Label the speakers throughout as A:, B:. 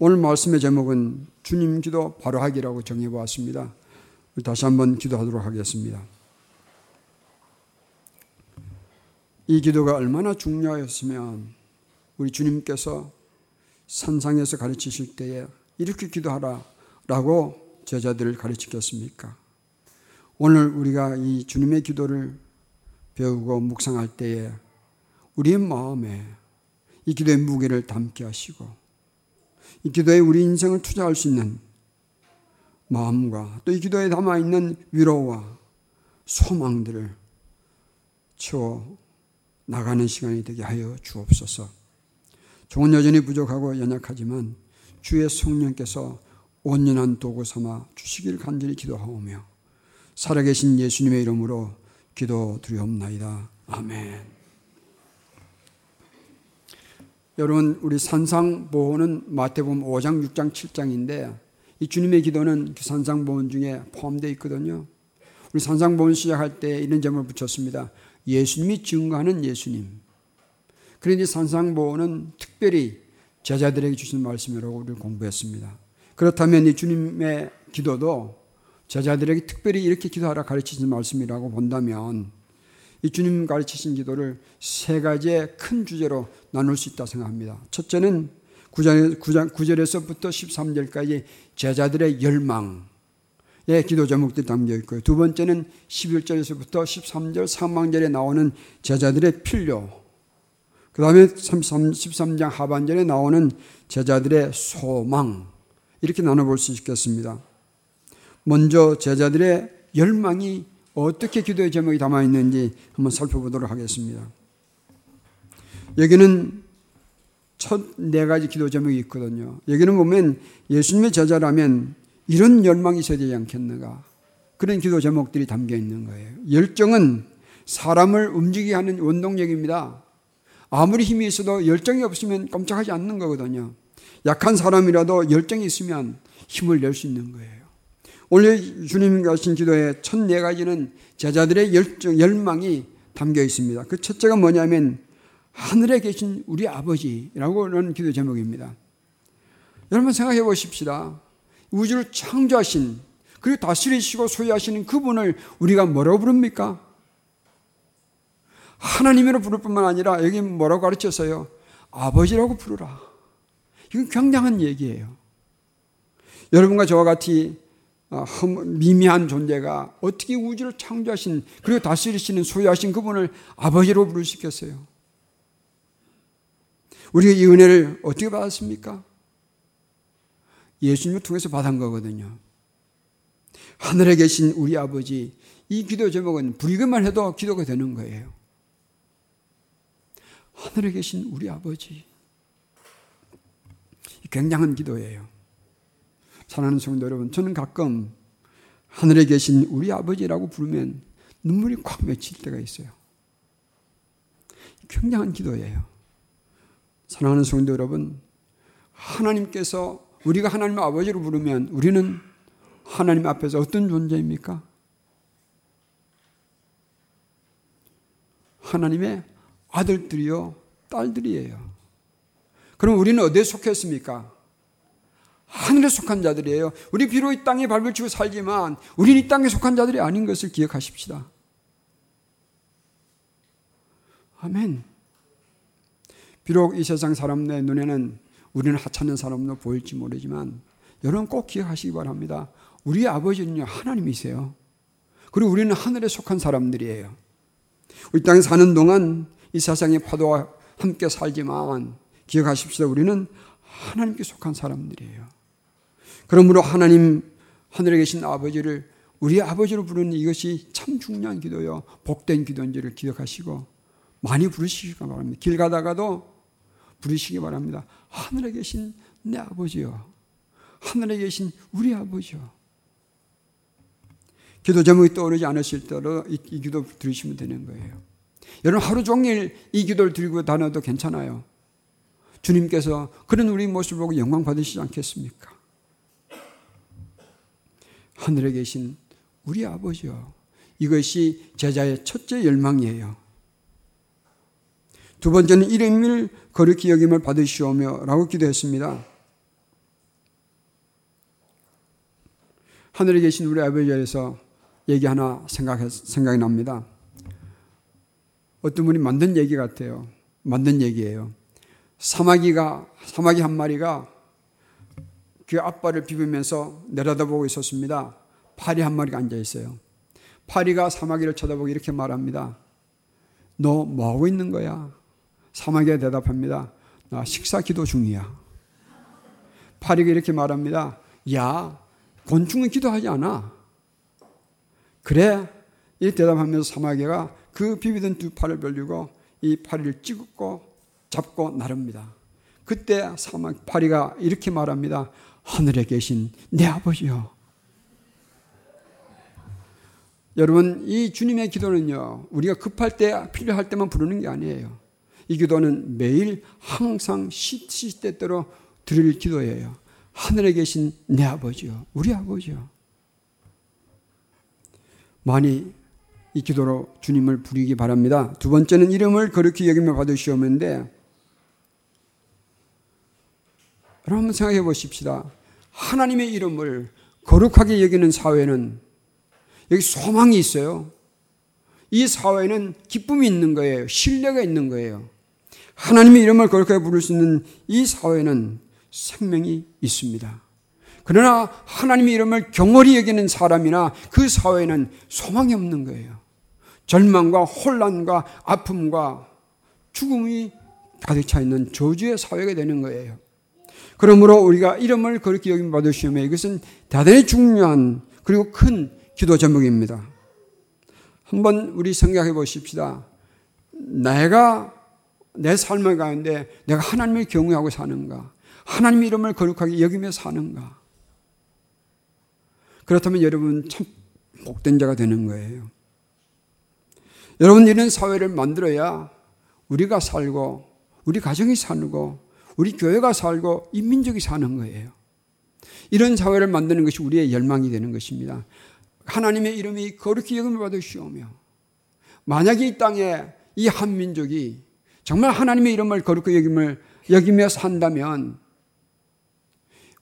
A: 오늘 말씀의 제목은 주님 기도 바로 하기라고 정해보았습니다. 다시 한번 기도하도록 하겠습니다. 이 기도가 얼마나 중요하였으면 우리 주님께서 산상에서 가르치실 때에 이렇게 기도하라 라고 제자들을 가르치겠습니까? 오늘 우리가 이 주님의 기도를 배우고 묵상할 때에 우리의 마음에 이 기도의 무게를 담게 하시고 이 기도에 우리 인생을 투자할 수 있는 마음과 또 이 기도에 담아 있는 위로와 소망들을 채워 나가는 시간이 되게 하여 주옵소서. 종은 여전히 부족하고 연약하지만 주의 성령께서 온전한 도구 삼아 주시길 간절히 기도하오며 살아계신 예수님의 이름으로 기도드리옵나이다. 아멘. 여러분 우리 산상 보호는 마태복음 5장, 6장, 7장인데 이 주님의 기도는 그 산상보훈 중에 포함되어 있거든요. 우리 산상보훈 시작할 때 이런 점을 붙였습니다. 예수님이 증거하는 예수님. 그런데 산상보훈은 특별히 제자들에게 주신 말씀이라고 우리를 공부했습니다. 그렇다면 이 주님의 기도도 제자들에게 특별히 이렇게 기도하라 가르치신 말씀이라고 본다면 이 주님 가르치신 기도를 세 가지의 큰 주제로 나눌 수 있다 생각합니다. 첫째는 9절, 에서부터 13절까지 제자들의 열망, 의 기도 제목들이 담겨 있고요. 두 번째는 11절에서부터 13절 상망절에 나오는 제자들의 필요. 그 다음에 13장 하반절에 나오는 제자들의 소망. 이렇게 나눠볼 수 있겠습니다. 먼저 제자들의 열망이 어떻게 기도의 제목이 담아 있는지 한번 살펴보도록 하겠습니다. 여기는 첫 네 가지 기도 제목이 있거든요. 여기는 보면 예수님의 제자라면 이런 열망이 있어야 되지 않겠는가. 그런 기도 제목들이 담겨 있는 거예요. 열정은 사람을 움직이게 하는 원동력입니다. 아무리 힘이 있어도 열정이 없으면 깜짝하지 않는 거거든요. 약한 사람이라도 열정이 있으면 힘을 낼 수 있는 거예요. 오늘 주님 가신 기도의 첫 네 가지는 제자들의 열정, 열망이 담겨 있습니다. 그 첫째가 뭐냐면 하늘에 계신 우리 아버지라고 하는 기도 제목입니다. 여러분 생각해 보십시다. 우주를 창조하신 그리고 다스리시고 소유하시는 그분을 우리가 뭐라고 부릅니까? 하나님으로 부를 뿐만 아니라 여기 뭐라고 가르쳤어요? 아버지라고 부르라. 이건 굉장한 얘기예요. 여러분과 저와 같이 어, 미미한 존재가 어떻게 우주를 창조하신 그리고 다스리시는 소유하신 그분을 아버지로 있겠어요? 우리가 이 은혜를 어떻게 받았습니까? 예수님을 통해서 받은 거거든요. 하늘에 계신 우리 아버지, 이 기도 제목은 불기만 해도 기도가 되는 거예요. 하늘에 계신 우리 아버지. 굉장한 기도예요. 사랑하는 성도 여러분, 저는 가끔 하늘에 계신 우리 아버지라고 부르면 눈물이 콱 맺힐 때가 있어요. 굉장한 기도예요. 사랑하는 성도 여러분, 하나님께서 우리가 하나님 아버지로 부르면 우리는 하나님 앞에서 어떤 존재입니까? 하나님의 아들들이요, 딸들이에요. 그럼 우리는 어디에 속했습니까? 하늘에 속한 자들이에요. 우리 비록 이 땅에 발을 치고 살지만 우리는 이 땅에 속한 자들이 아닌 것을 기억하십시다. 아멘. 비록 이 세상 사람의 눈에는 우리는 하찮은 사람으로 보일지 모르지만 여러분 꼭 기억하시기 바랍니다. 우리 아버지는요 하나님이세요. 그리고 우리는 하늘에 속한 사람들이에요. 우리 땅에 사는 동안 이 세상의 파도와 함께 살지만 기억하십시오. 우리는 하나님께 속한 사람들이에요. 그러므로 하나님 하늘에 계신 아버지를 우리 아버지로 부르는 이것이 참 중요한 기도요. 복된 기도인지를 기억하시고 많이 부르시기 바랍니다. 길 가다가도 부르시기 바랍니다. 하늘에 계신 내 아버지요. 하늘에 계신 우리 아버지요. 기도 제목이 떠오르지 않으실 때로 이, 이 기도 들으시면 되는 거예요. 여러분 하루 종일 이 기도를 들고 다녀도 괜찮아요. 주님께서 그런 우리 모습을 보고 영광 받으시지 않겠습니까? 하늘에 계신 우리 아버지요. 이것이 제자의 첫째 열망이에요. 두 번째는 이름을 거룩히 여김을 받으시오며 라고 기도했습니다. 하늘에 계신 우리 아버지에서 얘기 하나 생각 생각이 납니다. 어떤 분이 만든 얘기 같아요. 만든 얘기예요. 사마귀가 사마귀 한 마리가 그 앞발을 비비면서 내려다보고 있었습니다. 파리 한 마리가 앉아 있어요. 파리가 사마귀를 쳐다보고 이렇게 말합니다. 너 뭐하고 있는 거야? 사마귀가 대답합니다. 나 식사 기도 중이야. 파리가 이렇게 말합니다. 야, 곤충은 기도하지 않아. 그래? 이 대답하면서 사마귀가 그 비비던 두 팔을 벌리고 이 파리를 찍고 잡고 나릅니다. 그때 사마 파리가 이렇게 말합니다. 하늘에 계신 내 아버지요. 여러분, 이 주님의 기도는요, 우리가 급할 때, 필요할 때만 부르는 게 아니에요. 이 기도는 매일 항상 시시때때로 드릴 기도예요. 하늘에 계신 내 아버지요. 우리 아버지요. 많이 이 기도로 주님을 부리기 바랍니다. 두 번째는 이름을 거룩히 여기며 받으시오는데 여러분 한번 생각해 보십시다. 하나님의 이름을 거룩하게 여기는 사회는 여기 소망이 있어요. 이 사회는 기쁨이 있는 거예요. 신뢰가 있는 거예요. 하나님의 이름을 거룩하게 부를 수 있는 이 사회는 생명이 있습니다. 그러나 하나님의 이름을 경홀히 여기는 사람이나 그 사회는 소망이 없는 거예요. 절망과 혼란과 아픔과 죽음이 가득 차 있는 저주의 사회가 되는 거예요. 그러므로 우리가 이름을 그렇게 여김 받으시면 이것은 대단히 중요한 그리고 큰 기도 제목입니다. 한번 우리 생각해 보십시다. 내가 내 삶을 가는데 내가 하나님을 경외하고 사는가? 하나님 이름을 거룩하게 여기며 사는가? 그렇다면 여러분 참 복된 자가 되는 거예요. 여러분 이런 사회를 만들어야 우리가 살고 우리 가정이 살고 우리 교회가 살고 인민족이 사는 거예요. 이런 사회를 만드는 것이 우리의 열망이 되는 것입니다. 하나님의 이름이 거룩히 여김을 받으시오며 만약에 이 땅에 이 한민족이 정말 하나님의 이름을 거룩히 여김을 여기며 산다면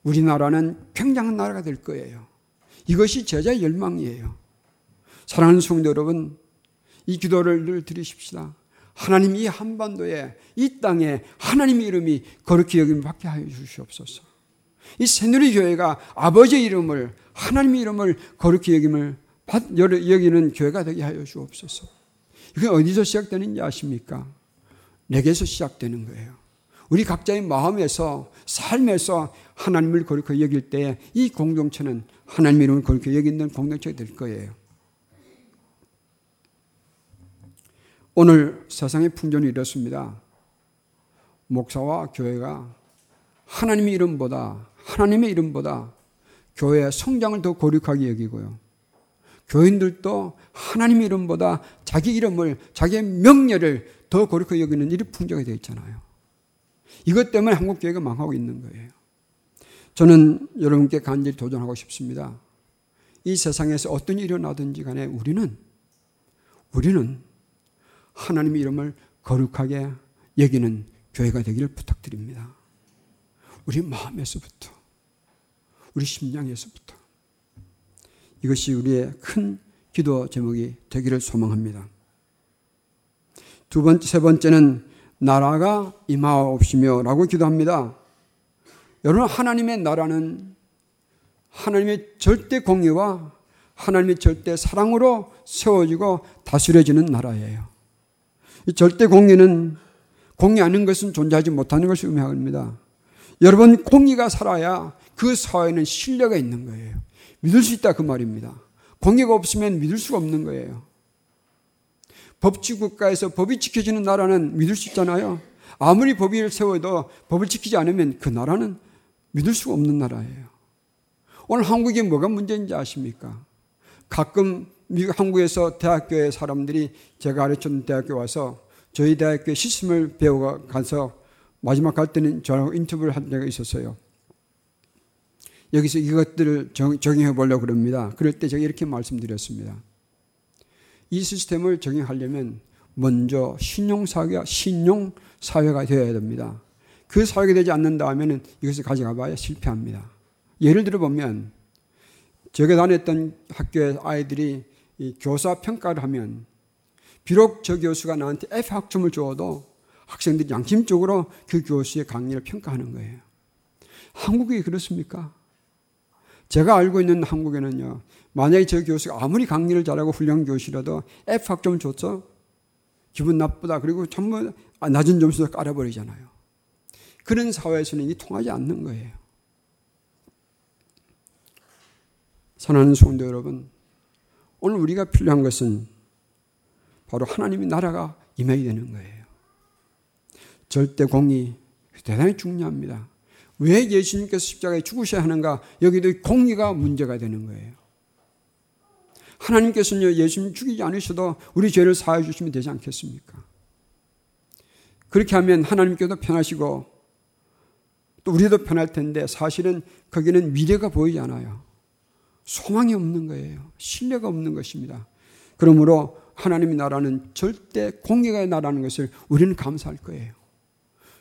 A: 우리나라는 굉장한 나라가 될 거예요. 이것이 제자의 열망이에요. 사랑하는 성도 여러분, 이 기도를 늘 드리십시다. 하나님 이 한반도에 이 땅에 하나님의 이름이 거룩히 여김 받게 하여 주시옵소서. 이 새누리 교회가 아버지의 이름을 하나님의 이름을 거룩히 여김을 여기는 교회가 되게 하여 주옵소서. 이게 어디서 시작되는지 아십니까? 내게서 시작되는 거예요. 우리 각자의 마음에서 삶에서 하나님을 거룩히 여길 때이 공동체는 하나님의 이름을 거룩히 여기는 공동체가 될 거예요. 오늘 세상의 풍전이 이렇습니다. 목사와 교회가 하나님의 이름보다 하나님의 이름보다 교회의 성장을 더 고륙하게 여기고요. 교인들도 하나님의 이름보다 자기 이름을 자기의 명예를 더 고륙하게 여기는 일이 풍조가 되어 있잖아요. 이것 때문에 한국 교회가 망하고 있는 거예요. 저는 여러분께 간절히 도전하고 싶습니다. 이 세상에서 어떤 일이 일어나든지 간에 우리는, 우리는 하나님의 이름을 거룩하게 여기는 교회가 되기를 부탁드립니다. 우리 마음에서부터, 우리 심장에서부터. 이것이 우리의 큰 기도 제목이 되기를 소망합니다. 두 번째, 세 번째는 나라가 임하옵시며 라고 기도합니다. 여러분, 하나님의 나라는 하나님의 절대 공의와 하나님의 절대 사랑으로 세워지고 다스려지는 나라예요. 이 절대 공의는 공의하는 것은 존재하지 못하는 것을 의미합니다. 여러분, 공의가 살아야 그 사회는 신뢰가 있는 거예요. 믿을 수 있다 그 말입니다. 공의가 없으면 믿을 수가 없는 거예요. 법치 국가에서 법이 지켜지는 나라는 믿을 수 있잖아요. 아무리 법을 세워도 법을 지키지 않으면 그 나라는 믿을 수가 없는 나라예요. 오늘 한국에 뭐가 문제인지 아십니까? 가끔 미국 한국에서 대학교의 사람들이 제가 가르쳤는 대학교 와서 저희 대학교 시스템을 배우고 가서 마지막 갈 때는 저하고 인터뷰를 한 적이 있었어요. 여기서 이것들을 적용해 보려고 그럽니다. 그럴 때 제가 이렇게 말씀드렸습니다. 이 시스템을 적용하려면 먼저 신용사회가, 신용사회가 되어야 됩니다. 그 사회가 되지 않는다 하면 이것을 가져가 봐야 실패합니다. 예를 들어 보면 제가 다녔던 학교의 아이들이 교사 평가를 하면 비록 저 교수가 나한테 F 학점을 줘도 학생들이 양심적으로 그 교수의 강의를 평가하는 거예요. 한국이 그렇습니까? 제가 알고 있는 한국에는요, 만약에 저 교수가 아무리 강의를 잘하고 훌륭한 교수라도 F 학점을 줬죠? 기분 나쁘다. 그리고 전부 낮은 점수도 깔아버리잖아요. 그런 사회에서는 이게 통하지 않는 거예요. 사랑하는 성도 여러분, 오늘 우리가 필요한 것은 바로 하나님의 나라가 임해야 되는 거예요. 절대 공의 대단히 중요합니다. 왜 예수님께서 십자가에 죽으셔야 하는가? 여기도 공의가 문제가 되는 거예요. 하나님께서는 예수님 죽이지 않으셔도 우리 죄를 사해 주시면 되지 않겠습니까? 그렇게 하면 하나님께도 편하시고 또 우리도 편할 텐데 사실은 거기는 미래가 보이지 않아요. 소망이 없는 거예요. 신뢰가 없는 것입니다. 그러므로 하나님의 나라는 절대 공의가 나라는 것을 우리는 감사할 거예요.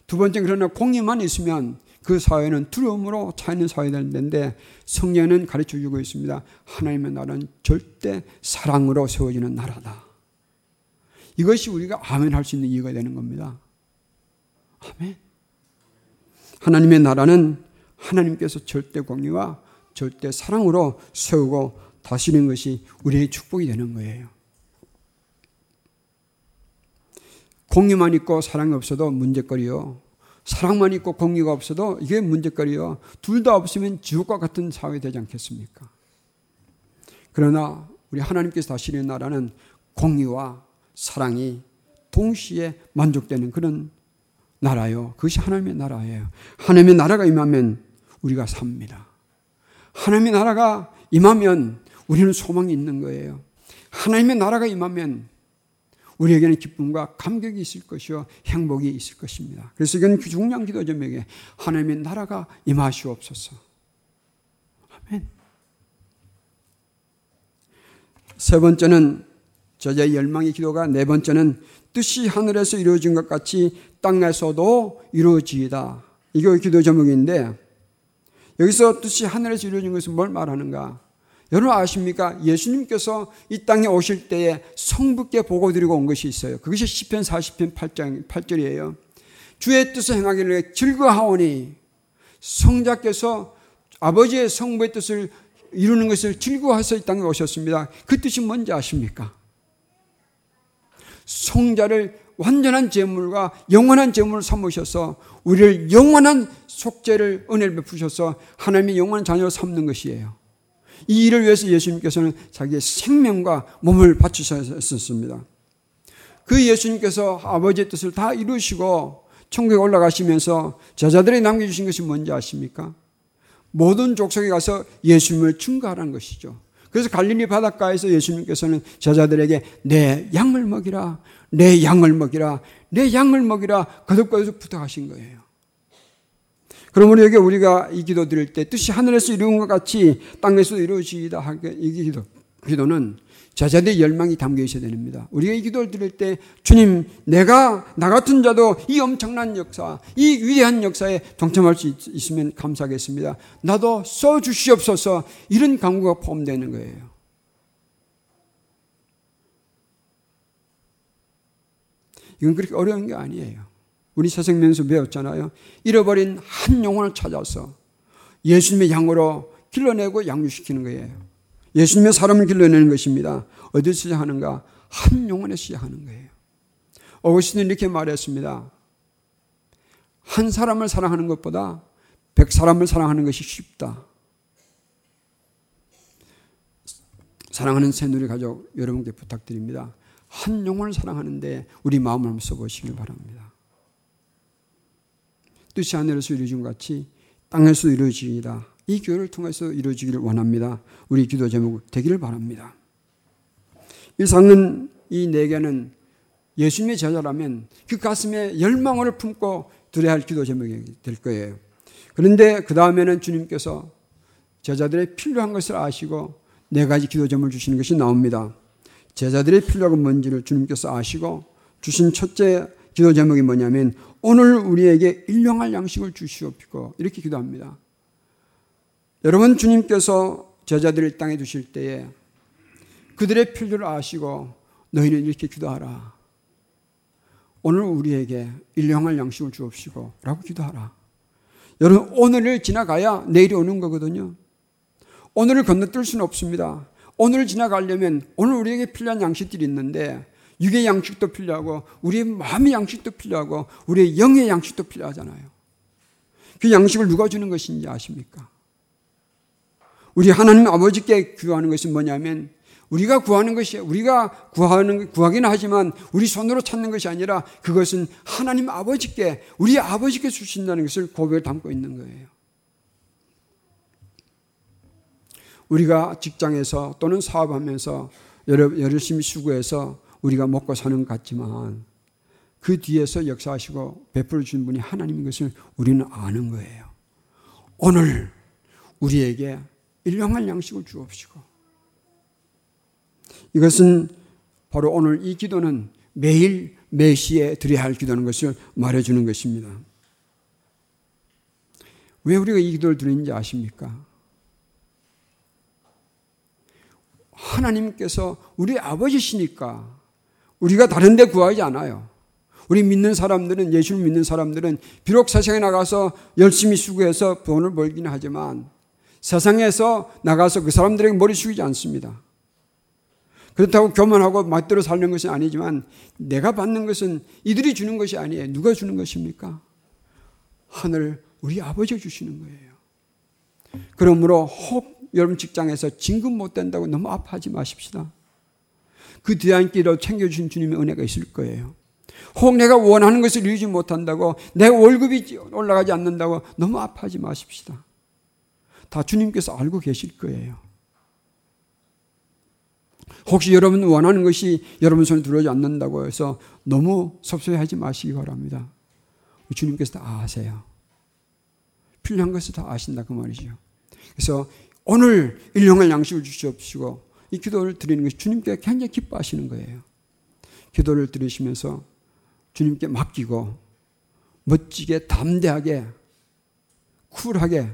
A: 두 번째 그러나 공의만 있으면 그 사회는 두려움으로 차 있는 사회가 되는데 성령은 가르쳐 주고 있습니다. 하나님의 나라는 절대 사랑으로 세워지는 나라다. 이것이 우리가 아멘 할 수 있는 이유가 되는 겁니다. 아멘. 하나님의 나라는 하나님께서 절대 공의와 절대 사랑으로 세우고 다스리는 것이 우리의 축복이 되는 거예요. 공의만 있고 사랑이 없어도 문제거리요. 사랑만 있고 공의가 없어도 이게 문제거리요. 둘 다 없으면 지옥과 같은 사회 되지 않겠습니까? 그러나 우리 하나님께서 다스리는 나라는 공의와 사랑이 동시에 만족되는 그런 나라요. 그것이 하나님의 나라예요. 하나님의 나라가 임하면 우리가 삽니다. 하나님의 나라가 임하면 우리는 소망이 있는 거예요. 하나님의 나라가 임하면 우리에게는 기쁨과 감격이 있을 것이요 행복이 있을 것입니다. 그래서 이건 중요한 기도 제목에 하나님의 나라가 임하시옵소서. 아멘. 세 번째는 저자의 열망의 기도가 네 번째는 뜻이 하늘에서 이루어진 것 같이 땅에서도 이루어지이다. 이게 기도 제목인데 여기서 뜻이 하늘에서 이루어진 것은 뭘 말하는가? 여러분 아십니까? 예수님께서 이 땅에 오실 때에 성부께 보고 드리고 온 것이 있어요. 그것이 시편 40편 8장 8절이에요. 주의 뜻을 행하기를 즐거하오니 성자께서 아버지의 성부의 뜻을 이루는 것을 즐거워해서 이 땅에 오셨습니다. 그 뜻이 뭔지 아십니까? 성자를 완전한 제물과 영원한 제물을 삼으셔서 우리를 영원한 속죄를 은혜를 베푸셔서 하나님의 영원한 자녀로 삼는 것이에요. 이 일을 위해서 예수님께서는 자기의 생명과 몸을 바치셨습니다. 그 예수님께서 아버지의 뜻을 다 이루시고 천국에 올라가시면서 제자들이 남겨주신 것이 뭔지 아십니까? 모든 족속에 가서 예수님을 증거하라는 것이죠. 그래서 갈릴리 바닷가에서 예수님께서는 제자들에게 내 양을 먹이라, 내 양을 먹이라, 내 양을 먹이라 거듭거듭 부탁하신 거예요. 그러므로 여기 우리가 이 기도 드릴 때 뜻이 하늘에서 이루은 것 같이 땅에서 이루어지이다 하게 이 기도, 기도는 자자들의 열망이 담겨 있어야 됩니다. 우리가 이 기도를 드릴 때 주님 내가 나 같은 자도 이 엄청난 역사 이 위대한 역사에 동참할 수 있, 으면 감사하겠습니다. 나도 써 주시옵소서 이런 강구가 포함되는 거예요. 이건 그렇게 어려운 게 아니에요. 우리 새생명에서 배웠잖아요. 잃어버린 한 영혼을 찾아서 예수님의 양으로 길러내고 양육시키는 거예요. 예수님의 사람을 길러내는 것입니다. 어디서 시작하는가? 한 영혼에 시작하는 거예요. 어거스틴은 이렇게 말했습니다. 한 사람을 사랑하는 것보다 백 사람을 사랑하는 것이 쉽다. 사랑하는 새누리 가족 여러분께 부탁드립니다. 한 영혼을 사랑하는데 우리 마음을 써보시길 바랍니다. 뜻이 하늘에서 이루어진 같이 땅에서 이루어지리라. 이 교회를 통해서 이루어지기를 원합니다. 우리 기도 제목 되기를 바랍니다. 이상은 이 네 개는 예수님의 제자라면 그 가슴에 열망을 품고 드려야 할 기도 제목이 될 거예요. 그런데 그 다음에는 주님께서 제자들의 필요한 것을 아시고 네 가지 기도 제목을 주시는 것이 나옵니다. 제자들의 필요가 뭔지를 주님께서 아시고 주신 첫째 기도 제목이 뭐냐면 오늘 우리에게 일용할 양식을 주시옵시고 이렇게 기도합니다. 여러분 주님께서 제자들을 땅에 두실 때에 그들의 필요를 아시고 너희는 이렇게 기도하라. 오늘 우리에게 일용할 양식을 주옵시고 라고 기도하라. 여러분 오늘을 지나가야 내일이 오는 거거든요. 오늘을 건너뛸 수는 없습니다. 오늘을 지나가려면 오늘 우리에게 필요한 양식들이 있는데 육의 양식도 필요하고 우리의 마음의 양식도 필요하고 우리의 영의 양식도 필요하잖아요. 그 양식을 누가 주는 것인지 아십니까? 우리 하나님 아버지께 구하는 것은 뭐냐면 우리가 구하는 것이 우리가 구하는 구하기는 하지만 우리 손으로 찾는 것이 아니라 그것은 하나님 아버지께 우리 아버지께 주신다는 것을 고백을 담고 있는 거예요. 우리가 직장에서 또는 사업하면서 열심히 수고해서 우리가 먹고 사는 것 같지만 그 뒤에서 역사하시고 베풀어 준 분이 하나님인 것을 우리는 아는 거예요. 오늘 우리에게 일용할 양식을 주옵시고 이것은 바로 오늘 이 기도는 매일 매시에 드려야 할 기도는 것을 말해주는 것입니다. 왜 우리가 이 기도를 드리는지 아십니까? 하나님께서 우리 아버지시니까 우리가 다른 데 구하지 않아요. 우리 믿는 사람들은 예수를 믿는 사람들은 비록 세상에 나가서 열심히 수고해서 돈을 벌기는 하지만 세상에서 나가서 그 사람들에게 머리 숙이지 않습니다. 그렇다고 교만하고 맛대로 살는 것은 아니지만 내가 받는 것은 이들이 주는 것이 아니에요. 누가 주는 것입니까? 하늘 우리 아버지가 주시는 거예요. 그러므로 혹 여러분 직장에서 진급 못 된다고 너무 아파하지 마십시다. 그 뒤안길로 챙겨주신 주님의 은혜가 있을 거예요. 혹 내가 원하는 것을 이루지 못한다고 내 월급이 올라가지 않는다고 너무 아파하지 마십시다. 다 주님께서 알고 계실 거예요. 혹시 여러분 원하는 것이 여러분 손에 들어오지 않는다고 해서 너무 섭섭해하지 마시기 바랍니다. 주님께서 다 아세요. 필요한 것을 다 아신다 그 말이죠. 그래서 오늘 일용할 양식을 주시옵시고 이 기도를 드리는 것이 주님께 굉장히 기뻐하시는 거예요. 기도를 드리시면서 주님께 맡기고 멋지게 담대하게 쿨하게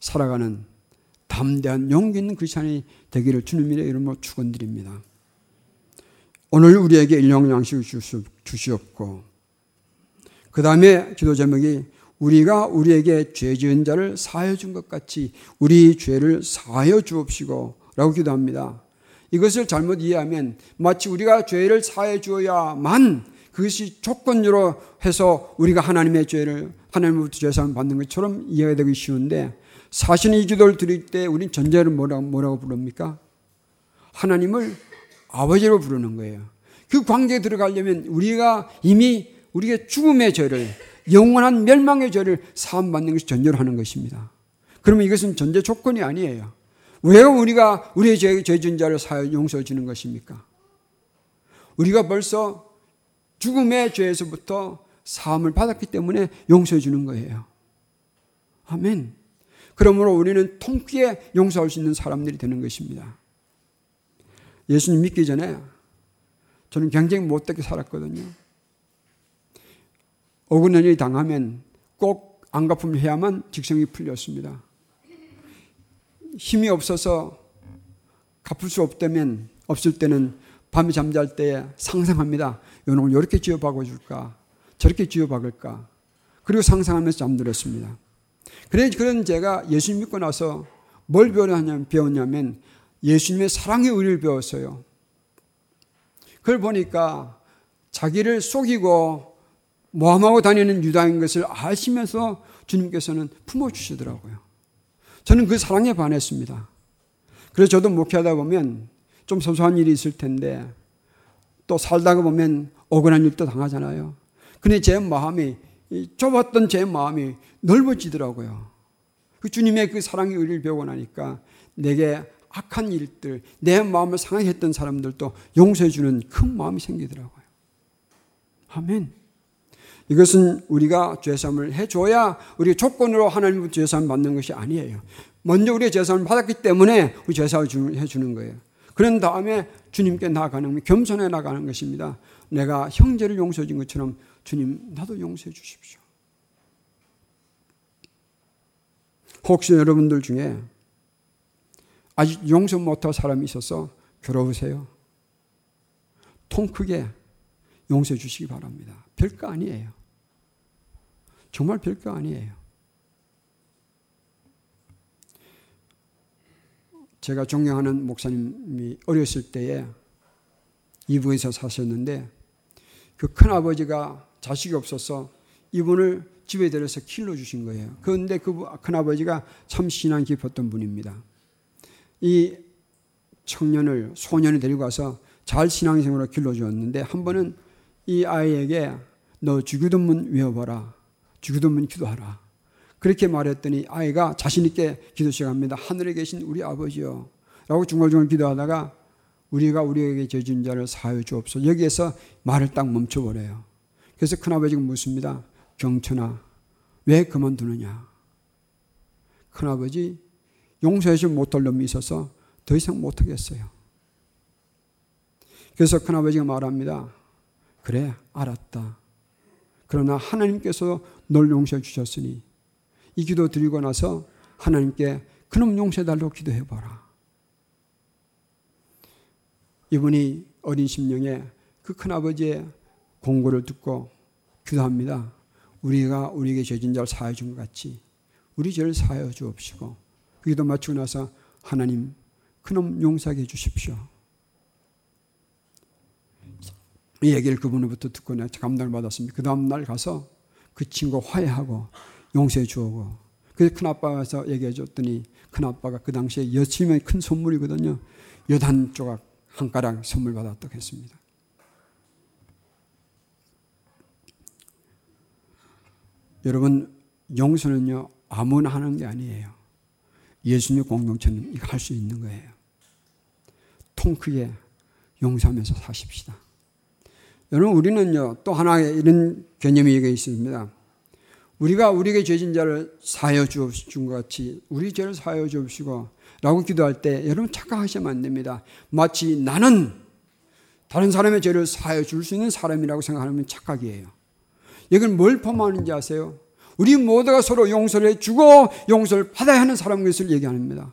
A: 살아가는 담대한 용기 있는 크리스천이 되기를 주님의 이름으로 축원드립니다. 오늘 우리에게 일용 양식을 주시옵고 그 다음에 기도 제목이 우리가 우리에게 죄 지은 자를 사하여 준 것 같이 우리 죄를 사하여 주옵시고 라고 기도합니다. 이것을 잘못 이해하면 마치 우리가 죄를 사해 주어야만 그것이 조건으로 해서 우리가 하나님의 죄를 하나님으로부터 죄사함 받는 것처럼 이해가 되기 쉬운데 사실 이 기도를 드릴 때 우리는 전제를 뭐라고, 뭐라고 부릅니까? 하나님을 아버지로 부르는 거예요. 그 관계에 들어가려면 우리가 이미 우리의 죽음의 죄를 영원한 멸망의 죄를 사함받는 것이 전제로 하는 것입니다. 그러면 이것은 전제 조건이 아니에요. 왜 우리가 우리의 죄, 죄진 자를 사여 용서해 주는 것입니까? 우리가 벌써 죽음의 죄에서부터 사함을 받았기 때문에 용서해 주는 거예요. 아멘. 그러므로 우리는 통쾌에 용서할 수 있는 사람들이 되는 것입니다. 예수님 믿기 전에 저는 굉장히 못되게 살았거든요. 억울한 당하면 꼭 안갚음을 해야만 직성이 풀렸습니다. 힘이 없어서 갚을 수 없다면 없을 때는 밤에 잠잘 때 상상합니다. 요놈을 이렇게 쥐어 박아 줄까? 저렇게 쥐어 박을까? 그리고 상상하면서 잠들었습니다. 그래, 그런 제가 예수님 믿고 나서 뭘 배웠냐면 예수님의 사랑의 의를 배웠어요. 그걸 보니까 자기를 속이고 모함하고 다니는 유다인 것을 아시면서 주님께서는 품어주시더라고요. 저는 그 사랑에 반했습니다. 그래서 저도 목회하다 보면 좀 소소한 일이 있을 텐데 또 살다가 보면 억울한 일도 당하잖아요. 근데 제 마음이 좁았던 제 마음이 넓어지더라고요. 그 주님의 그 사랑의 의리를 배우고 나니까 내게 악한 일들, 내 마음을 상하게 했던 사람들도 용서해 주는 큰 마음이 생기더라고요. 아멘. 이것은 우리가 죄사함을 해줘야 우리 조건으로 하나님부터 죄사함 받는 것이 아니에요. 먼저 우리가 죄사함을 받았기 때문에 우리 죄사함을 해주는 거예요. 그런 다음에 주님께 나아가는 겸손해 나가는 것입니다. 내가 형제를 용서해 준 것처럼 주님 나도 용서해 주십시오. 혹시 여러분들 중에 아직 용서 못할 사람이 있어서 괴로우세요. 통 크게 용서해 주시기 바랍니다. 별거 아니에요. 정말 별거 아니에요. 제가 존경하는 목사님이 어렸을 때에 이부에서 사셨는데 그 큰아버지가 자식이 없어서 이분을 집에 데려서 길러주신 거예요. 그런데 그 큰아버지가 참 신앙 깊었던 분입니다. 이 청년을, 소년을 데리고 와서 잘 신앙생활로 길러주었는데 한 번은 이 아이에게 너 주기도문 외워봐라. 주기도문 기도하라. 그렇게 말했더니 아이가 자신있게 기도 시작합니다. 하늘에 계신 우리 아버지요. 라고 중얼중얼 기도하다가 우리가 우리에게 저진 자를 사하여 주옵소서. 여기에서 말을 딱 멈춰버려요. 그래서 큰아버지가 묻습니다. 경천아, 왜 그만두느냐? 큰아버지, 용서하지 못할 놈이 있어서 더 이상 못하겠어요. 그래서 큰아버지가 말합니다. 그래, 알았다. 그러나 하나님께서 널 용서해 주셨으니 이 기도 드리고 나서 하나님께 그놈 용서해달라고 기도해봐라. 이분이 어린 심령에 그 큰아버지의 공고를 듣고 기도합니다. 우리가 우리에게 죄진 자를 사하여 준 것 같이 우리 죄를 사하여 주옵시고 그 기도 마치고 나서 하나님 그놈 용서하게 해주십시오. 이 얘기를 그분으로부터 듣고 내가 감동을 받았습니다. 그 다음날 가서 그 친구 화해하고 용서해 주고 그래서 큰아빠가 와서 얘기해 줬더니 큰아빠가 그 당시에 여친의 큰 선물이거든요. 여단 조각 한 가락 선물 받았다고 했습니다. 여러분 용서는요 아무나 하는 게 아니에요. 예수님 공동체는 이거 할 수 있는 거예요. 통 크게 용서하면서 사십시다. 여러분 우리는요 또 하나의 이런 개념이 여기 있습니다. 우리가 우리에게 죄진 자를 주신 것 같이 우리 죄를 사하여 주시고 라고 기도할 때 여러분 착각하시면 안 됩니다. 마치 나는 다른 사람의 죄를 사하여 줄 수 있는 사람이라고 생각하면 착각이에요. 이건 뭘 포함하는지 아세요? 우리 모두가 서로 용서를 해주고 용서를 받아야 하는 사람 것을 얘기합니다.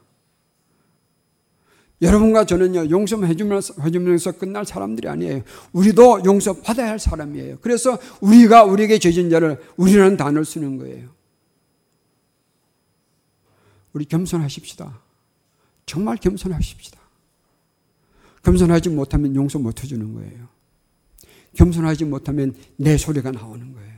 A: 여러분과 저는요, 용서만 해주면서, 해주면서 끝날 사람들이 아니에요. 우리도 용서 받아야 할 사람이에요. 그래서 우리가 우리에게 죄진 자를 우리라는 단어를 쓰는 거예요. 우리 겸손하십시다. 정말 겸손하십시다. 겸손하지 못하면 용서 못 해주는 거예요. 겸손하지 못하면 내 소리가 나오는 거예요.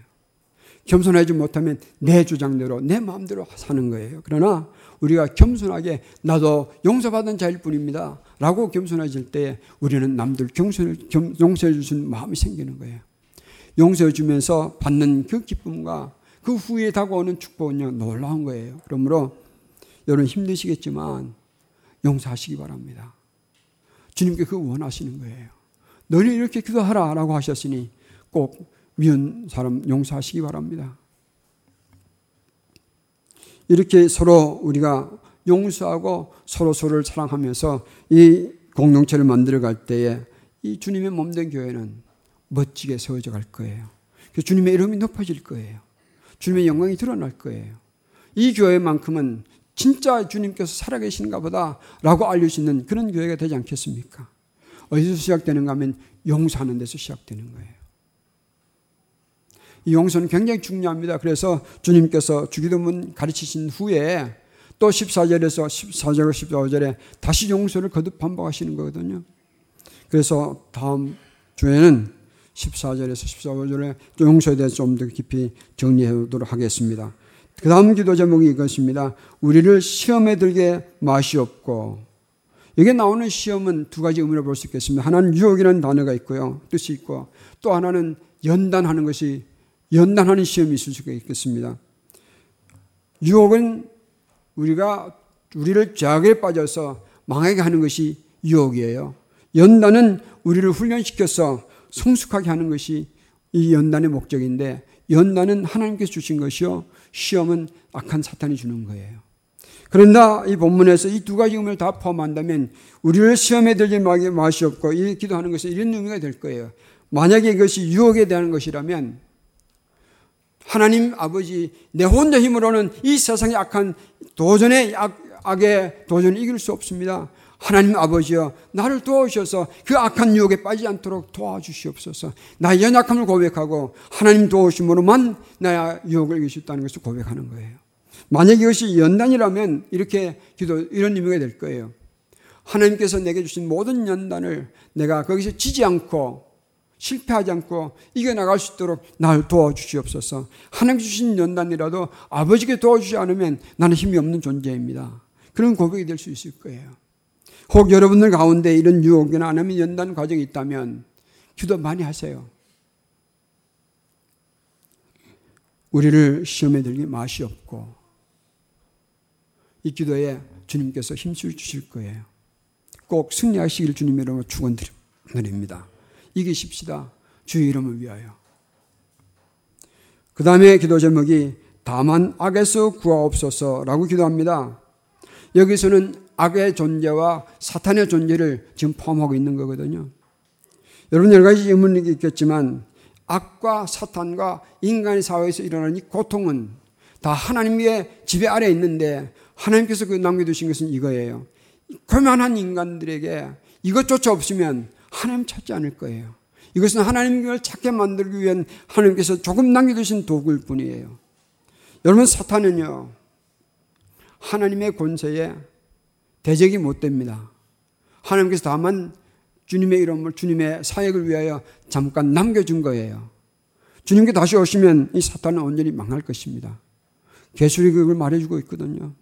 A: 겸손하지 못하면 내 주장대로 내 마음대로 사는 거예요. 그러나 우리가 겸손하게 나도 용서받은 자일 뿐입니다. 라고 겸손해질 때 우리는 남들 용서해 주신 마음이 생기는 거예요. 용서해 주면서 받는 그 기쁨과 그 후에 다가오는 축복은요, 놀라운 거예요. 그러므로 여러분 힘드시겠지만 용서하시기 바랍니다. 주님께 그 원하시는 거예요. 너희 이렇게 기도하라 라고 하셨으니 꼭 미운 사람 용서하시기 바랍니다. 이렇게 서로 우리가 용서하고 서로 서로를 사랑하면서 이 공동체를 만들어갈 때에 이 주님의 몸된 교회는 멋지게 세워져 갈 거예요. 주님의 이름이 높아질 거예요. 주님의 영광이 드러날 거예요. 이 교회만큼은 진짜 주님께서 살아계신가 보다 라고 알릴 수 있는 그런 교회가 되지 않겠습니까? 어디서 시작되는가 하면 용서하는 데서 시작되는 거예요. 이 용서는 굉장히 중요합니다. 그래서 주님께서 주기도문 가르치신 후에 또 14절에서 14절, 15절에 다시 용서를 거듭 반복하시는 거거든요. 그래서 다음 주에는 14절에서 15절에 용서에 대해서 좀 더 깊이 정리해 보도록 하겠습니다. 그 다음 기도 제목이 이것입니다. 우리를 시험에 들게 마시옵고. 여기 나오는 시험은 두 가지 의미로 볼 수 있겠습니다. 하나는 유혹이라는 단어가 있고요. 뜻이 있고 또 하나는 연단하는 것이 연단하는 시험이 있을 수가 있겠습니다. 유혹은 우리가 우리를 죄악에 빠져서 망하게 하는 것이 유혹이에요. 연단은 우리를 훈련시켜서 성숙하게 하는 것이 이 연단의 목적인데 연단은 하나님께서 주신 것이요. 시험은 악한 사탄이 주는 거예요. 그런다 이 본문에서 이 두 가지 의미를 다 포함한다면 우리를 시험에 들지 마시옵고 이 기도하는 것은 이런 의미가 될 거예요. 만약에 이것이 유혹에 대한 것이라면 하나님 아버지 내 혼자 힘으로는 이 세상의 악한 도전의 악, 악의 도전을 이길 수 없습니다. 하나님 아버지여 나를 도우셔서 그 악한 유혹에 빠지지 않도록 도와주시옵소서. 나의 연약함을 고백하고 하나님 도우심으로만 나의 유혹을 이길 수 있다는 것을 고백하는 거예요. 만약 이것이 연단이라면 이렇게 기도 이런 의미가 될 거예요. 하나님께서 내게 주신 모든 연단을 내가 거기서 지지 않고 실패하지 않고 이겨나갈 수 있도록 나를 도와주시옵소서. 하나님 주신 연단이라도 아버지께 도와주지 않으면 나는 힘이 없는 존재입니다. 그런 고백이 될 수 있을 거예요. 혹 여러분들 가운데 이런 유혹이나 아니면 연단 과정이 있다면 기도 많이 하세요. 우리를 시험에 들기 맛이 없고 이 기도에 주님께서 힘줄 주실 거예요. 꼭 승리하시길 주님 이름으로 축원드립니다. 이기십시다. 주의 이름을 위하여. 그 다음에 기도 제목이 다만 악에서 구하옵소서라고 기도합니다. 여기서는 악의 존재와 사탄의 존재를 지금 포함하고 있는 거거든요. 여러분 여러 가지 질문이 있겠지만 악과 사탄과 인간의 사회에서 일어나는 이 고통은 다 하나님의 지배 아래 있는데 하나님께서 그 남겨두신 것은 이거예요. 교만한 인간들에게 이것조차 없으면 하나님 찾지 않을 거예요. 이것은 하나님을 찾게 만들기 위한 하나님께서 조금 남겨두신 도구일 뿐이에요. 여러분 사탄은요 하나님의 권세에 대적이 못 됩니다. 하나님께서 다만 주님의 이름을 주님의 사역을 위하여 잠깐 남겨준 거예요. 주님께 다시 오시면 이 사탄은 온전히 망할 것입니다. 개수리 그걸 말해주고 있거든요.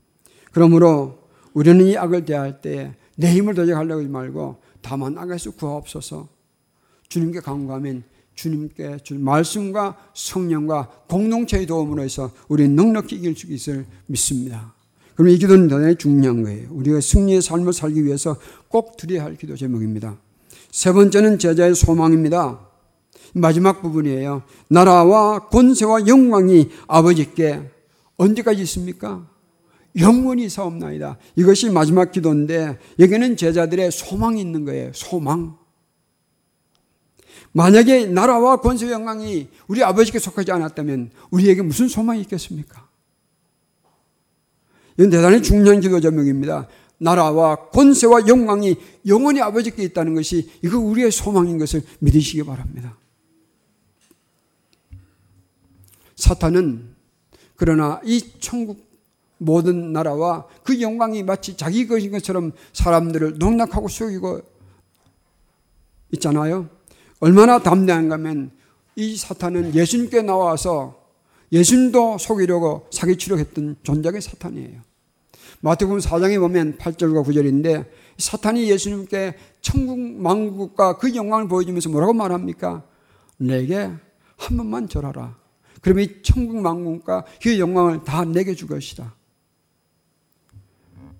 A: 그러므로 우리는 이 악을 대할 때 내 힘을 도적하려고 하지 말고 다만 악에서 구하옵소서 주님께 간구하면 주님께 줄 말씀과 성령과 공동체의 도움으로 해서 우리 넉넉히 이길 수 있을 믿습니다. 그럼 이 기도는 대단히 중요한 거예요. 우리가 승리의 삶을 살기 위해서 꼭 드려야 할 기도 제목입니다. 세 번째는 제자의 소망입니다. 마지막 부분이에요. 나라와 권세와 영광이 아버지께 언제까지 있습니까? 영원히 사옵나이다. 이것이 마지막 기도인데 여기는 제자들의 소망이 있는 거예요. 소망. 만약에 나라와 권세 영광이 우리 아버지께 속하지 않았다면 우리에게 무슨 소망이 있겠습니까? 이건 대단히 중요한 기도 제목입니다. 나라와 권세와 영광이 영원히 아버지께 있다는 것이 이거 우리의 소망인 것을 믿으시기 바랍니다. 사탄은 그러나 이 천국 모든 나라와 그 영광이 마치 자기 것인 것처럼 사람들을 농락하고 속이고 있잖아요. 얼마나 담대한가 하면 이 사탄은 예수님께 나와서 예수님도 속이려고 사기치려 했던 존재의 사탄이에요. 마태복음 4장에 보면 8절과 9절인데 사탄이 예수님께 천국 만국과 그 영광을 보여주면서 뭐라고 말합니까? 내게 한 번만 절하라. 그러면 이 천국 만국과 그 영광을 다 내게 줄 것이다.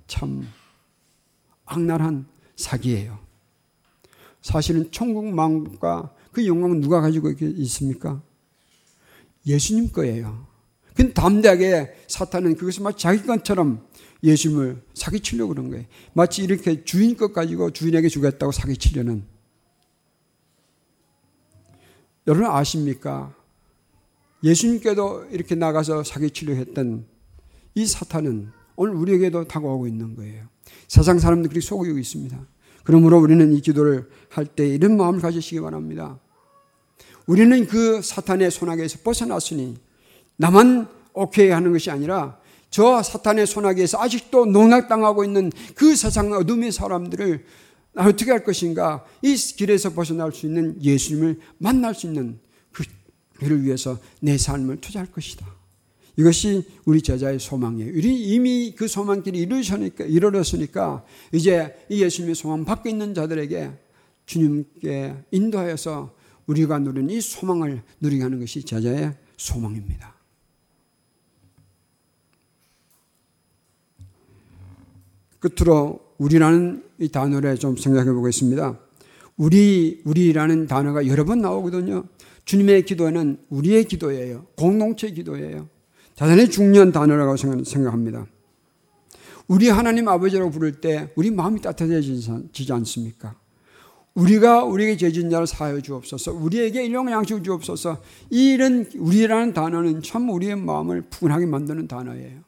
A: 참 악랄한 사기예요. 사실은 천국 만국과 그 영광은 누가 가지고 있습니까? 예수님 거예요. 근데 담대하게 사탄은 그것을 마치 자기 것처럼 예수님을 사기치려고 그런 거예요. 마치 이렇게 주인 것 가지고 주인에게 주겠다고 사기치려는. 여러분 아십니까? 예수님께도 이렇게 나가서 사기치려 했던 이 사탄은 오늘 우리에게도 다가오고 있는 거예요. 세상 사람들이 속이고 있습니다. 그러므로 우리는 이 기도를 할 때 이런 마음을 가지시기 바랍니다. 우리는 그 사탄의 손아귀에서 벗어났으니 나만 오케이 하는 것이 아니라 저 사탄의 손아귀에서 아직도 농락당하고 있는 그 세상 어둠의 사람들을 어떻게 할 것인가? 이 길에서 벗어날 수 있는 예수님을 만날 수 있는 그 길을 위해서 내 삶을 투자할 것이다. 이것이 우리 제자의 소망이에요. 우리 이미 그 소망길이 이루어졌으니까, 이루어졌으니까 이제 이 예수님의 소망 밖에 있는 자들에게 주님께 인도하여서 우리가 누린 이 소망을 누리게 하는 것이 제자의 소망입니다. 끝으로 우리라는 이 단어를 좀 생각해 보겠습니다. 우리, 우리라는 단어가 여러 번 나오거든요. 주님의 기도는 우리의 기도예요. 공동체 기도예요. 대단히 중요한 단어라고 생각합니다. 우리 하나님 아버지라고 부를 때 우리 마음이 따뜻해지지 않습니까? 우리가 우리에게 죄진 자를 사하여 주옵소서. 우리에게 일용 양식을 주옵소서. 이런 우리라는 단어는 참 우리의 마음을 푸근하게 만드는 단어예요.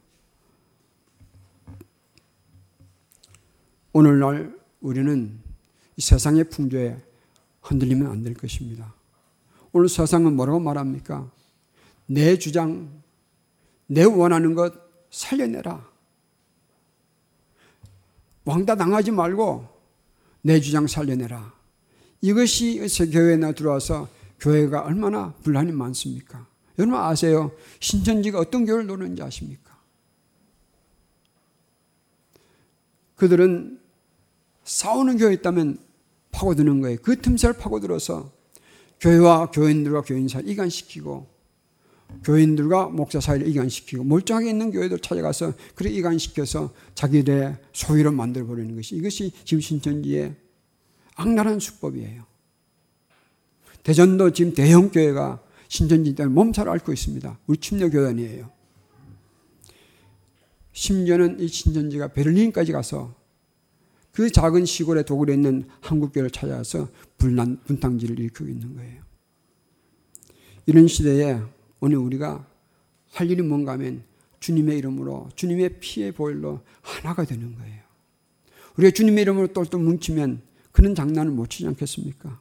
A: 오늘날 우리는 이 세상의 풍조에 흔들리면 안 될 것입니다. 오늘 세상은 뭐라고 말합니까? 내 주장, 내 원하는 것 살려내라. 왕따 당하지 말고 내 주장 살려내라. 이것이 교회에 들어와서 교회가 얼마나 분란이 많습니까? 여러분 아세요? 신천지가 어떤 교회를 노는지 아십니까? 그들은 싸우는 교회 있다면 파고드는 거예요. 그 틈새를 파고들어서 교회와 교인들과 교인 사이 이간시키고 교인들과 목사 사이를 이간시키고 멀쩡하게 있는 교회들 찾아가서 그래 이간시켜서 자기들의 소유를 만들어 버리는 것이 이것이 지금 신천지의 악랄한 수법이에요. 대전도 지금 대형 교회가 신천지 때문에 몸살 앓고 있습니다. 우리 침례교단이에요. 심지어는 이 신천지가 베를린까지 가서 그 작은 시골에 독일에 있는 한국교회를 찾아와서 분란, 분탕질을 일으키고 있는 거예요. 이런 시대에 오늘 우리가 할 일이 뭔가 하면 주님의 이름으로 주님의 피의 보일로 하나가 되는 거예요. 우리가 주님의 이름으로 똘똘 뭉치면 그런 장난을 못 치지 않겠습니까?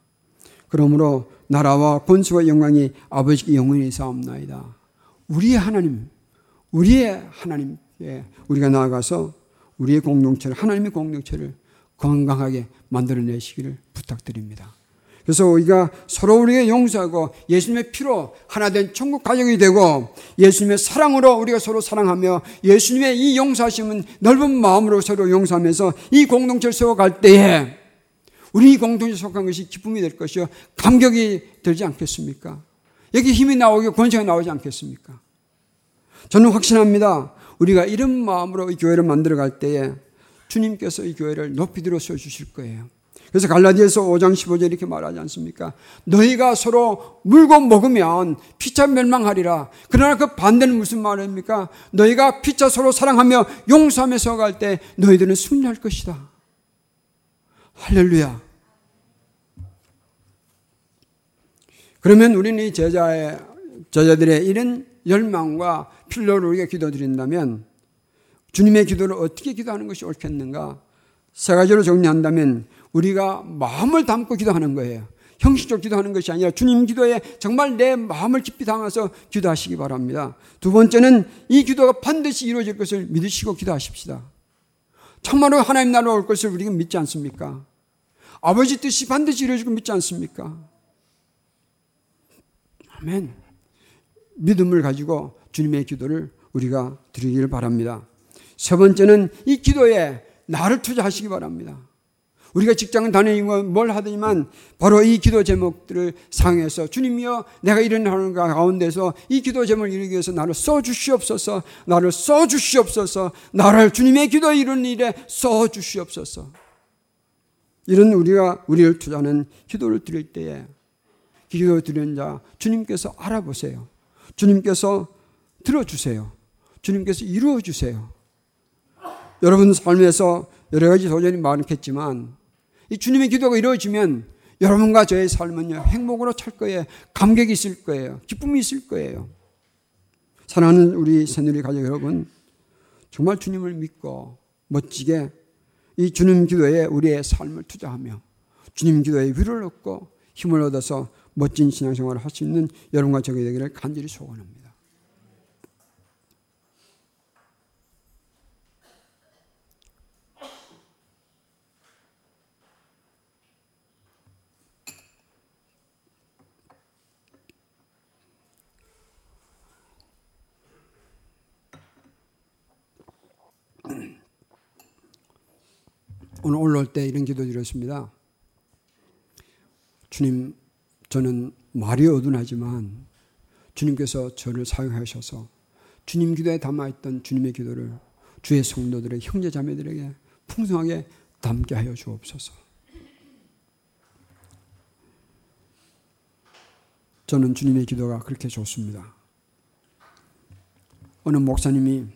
A: 그러므로 나라와 권수와 영광이 아버지께 영원히 싸움나이다. 우리의 하나님, 우리의 하나님께 우리가 나아가서 우리의 공동체를 하나님의 공동체를 건강하게 만들어내시기를 부탁드립니다. 그래서 우리가 서로 우리가 용서하고 예수님의 피로 하나 된 천국 가정이 되고 예수님의 사랑으로 우리가 서로 사랑하며 예수님의 이 용서하심은 넓은 마음으로 서로 용서하면서 이 공동체를 세워갈 때에 우리 이 공동체에 속한 것이 기쁨이 될 것이요 감격이 되지 않겠습니까? 여기 힘이 나오고 권세가 나오지 않겠습니까? 저는 확신합니다. 우리가 이런 마음으로 이 교회를 만들어 갈 때에 주님께서 이 교회를 높이 들어 서 주실 거예요. 그래서 갈라디아서 5장 15절 이렇게 말하지 않습니까? 너희가 서로 물고 먹으면 피차 멸망하리라. 그러나 그 반대는 무슨 말입니까? 너희가 피차 서로 사랑하며 용서하며 서갈 때 너희들은 승리할 것이다. 할렐루야. 그러면 우리는 이 제자의, 제자들의 이런 열망과 필요를 우리가 기도드린다면 주님의 기도를 어떻게 기도하는 것이 옳겠는가? 세 가지로 정리한다면 우리가 마음을 담고 기도하는 거예요. 형식적으로 기도하는 것이 아니라 주님 기도에 정말 내 마음을 깊이 담아서 기도하시기 바랍니다. 두 번째는 이 기도가 반드시 이루어질 것을 믿으시고 기도하십시다. 정말로 하나님 나라로 올 것을 우리가 믿지 않습니까? 아버지 뜻이 반드시 이루어지고 믿지 않습니까? 아멘. 믿음을 가지고 주님의 기도를 우리가 드리기를 바랍니다. 세 번째는 이 기도에 나를 투자하시기 바랍니다. 우리가 직장을 다니고 뭘 하더니만 바로 이 기도 제목들을 상해서 주님이여 내가 이런 하는 가운데서 이 기도 제목을 이루기 위해서 나를 써주시옵소서 나를 써주시옵소서 나를 주님의 기도 이루는 일에 써주시옵소서 이런 우리가 우리를 투자하는 기도를 드릴 때에 기도 드리는 자 주님께서 알아보세요. 주님께서 들어주세요. 주님께서 이루어 주세요. 여러분 삶에서 여러 가지 도전이 많겠지만 이 주님의 기도가 이루어지면 여러분과 저의 삶은요 행복으로 찰 거예요. 감격이 있을 거예요. 기쁨이 있을 거예요. 사랑하는 우리 새누리 가족 여러분, 정말 주님을 믿고 멋지게 이 주님 기도에 우리의 삶을 투자하며 주님 기도에 위로를 얻고 힘을 얻어서 멋진 신앙생활을 할 수 있는 여러분과 저게 되기를 간절히 소원합니다. 오늘 올라올 때 이런 기도 드렸습니다. 주님, 저는 말이 어둔하지만 주님께서 저를 사용하셔서 주님 기도에 담아있던 주님의 기도를 주의 성도들의 형제 자매들에게 풍성하게 담게 하여 주옵소서. 저는 주님의 기도가 그렇게 좋습니다. 어느 목사님이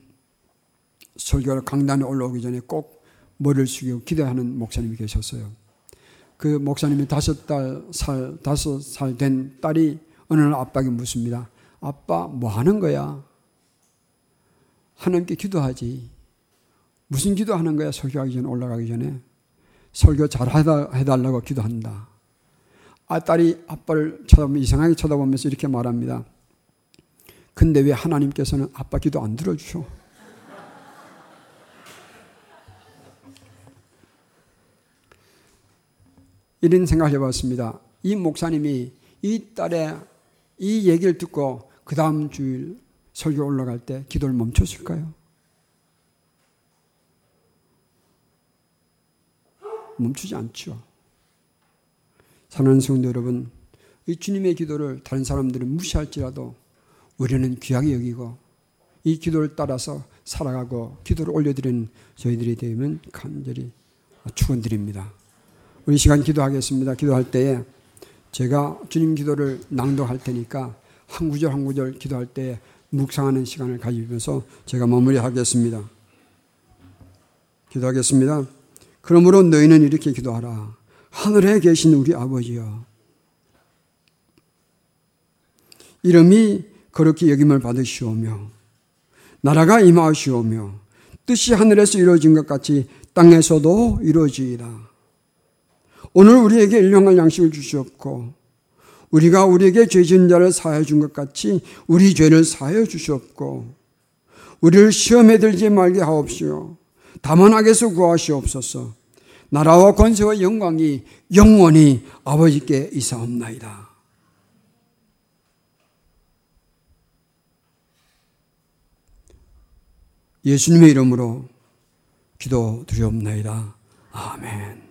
A: 설교를 강단에 올라오기 전에 꼭 머리를 숙이고 기도하는 목사님이 계셨어요. 그 목사님이 다섯 달, 살, 다섯 살 된 딸이 어느 날 아빠에게 묻습니다. 아빠, 뭐 하는 거야? 하나님께 기도하지. 무슨 기도하는 거야? 설교하기 전에 올라가기 전에 설교 잘 해달라고 기도한다. 아 딸이 아빠를 쳐다보면 이상하게 쳐다보면서 이렇게 말합니다. 근데 왜 하나님께서는 아빠 기도 안 들어주셔? 이런 생각을 해봤습니다. 이 목사님이 이 딸의 이 얘기를 듣고 그 다음 주일 설교 올라갈 때 기도를 멈췄을까요? 멈추지 않죠. 사랑하는 성도 여러분, 이 주님의 기도를 다른 사람들은 무시할지라도 우리는 귀하게 여기고 이 기도를 따라서 살아가고 기도를 올려드리는 저희들이 되면 간절히 축원드립니다. 우리 시간 기도하겠습니다. 기도할 때에 제가 주님 기도를 낭독할 테니까 한 구절 한 구절 기도할 때 묵상하는 시간을 가지면서 제가 마무리하겠습니다. 기도하겠습니다. 그러므로 너희는 이렇게 기도하라. 하늘에 계신 우리 아버지여. 이름이 그렇게 여김을 받으시오며, 나라가 임하시오며, 뜻이 하늘에서 이루어진 것 같이 땅에서도 이루어지이다. 오늘 우리에게 일용할 양식을 주시옵고, 우리가 우리에게 죄 지은 자를 사하여 준 것 같이 우리 죄를 사하여 주시옵고, 우리를 시험에 들지 말게 하옵시오. 다만 악에서 구하시옵소서. 나라와 권세와 영광이 영원히 아버지께 이사옵나이다. 예수님의 이름으로 기도 드리옵나이다. 아멘.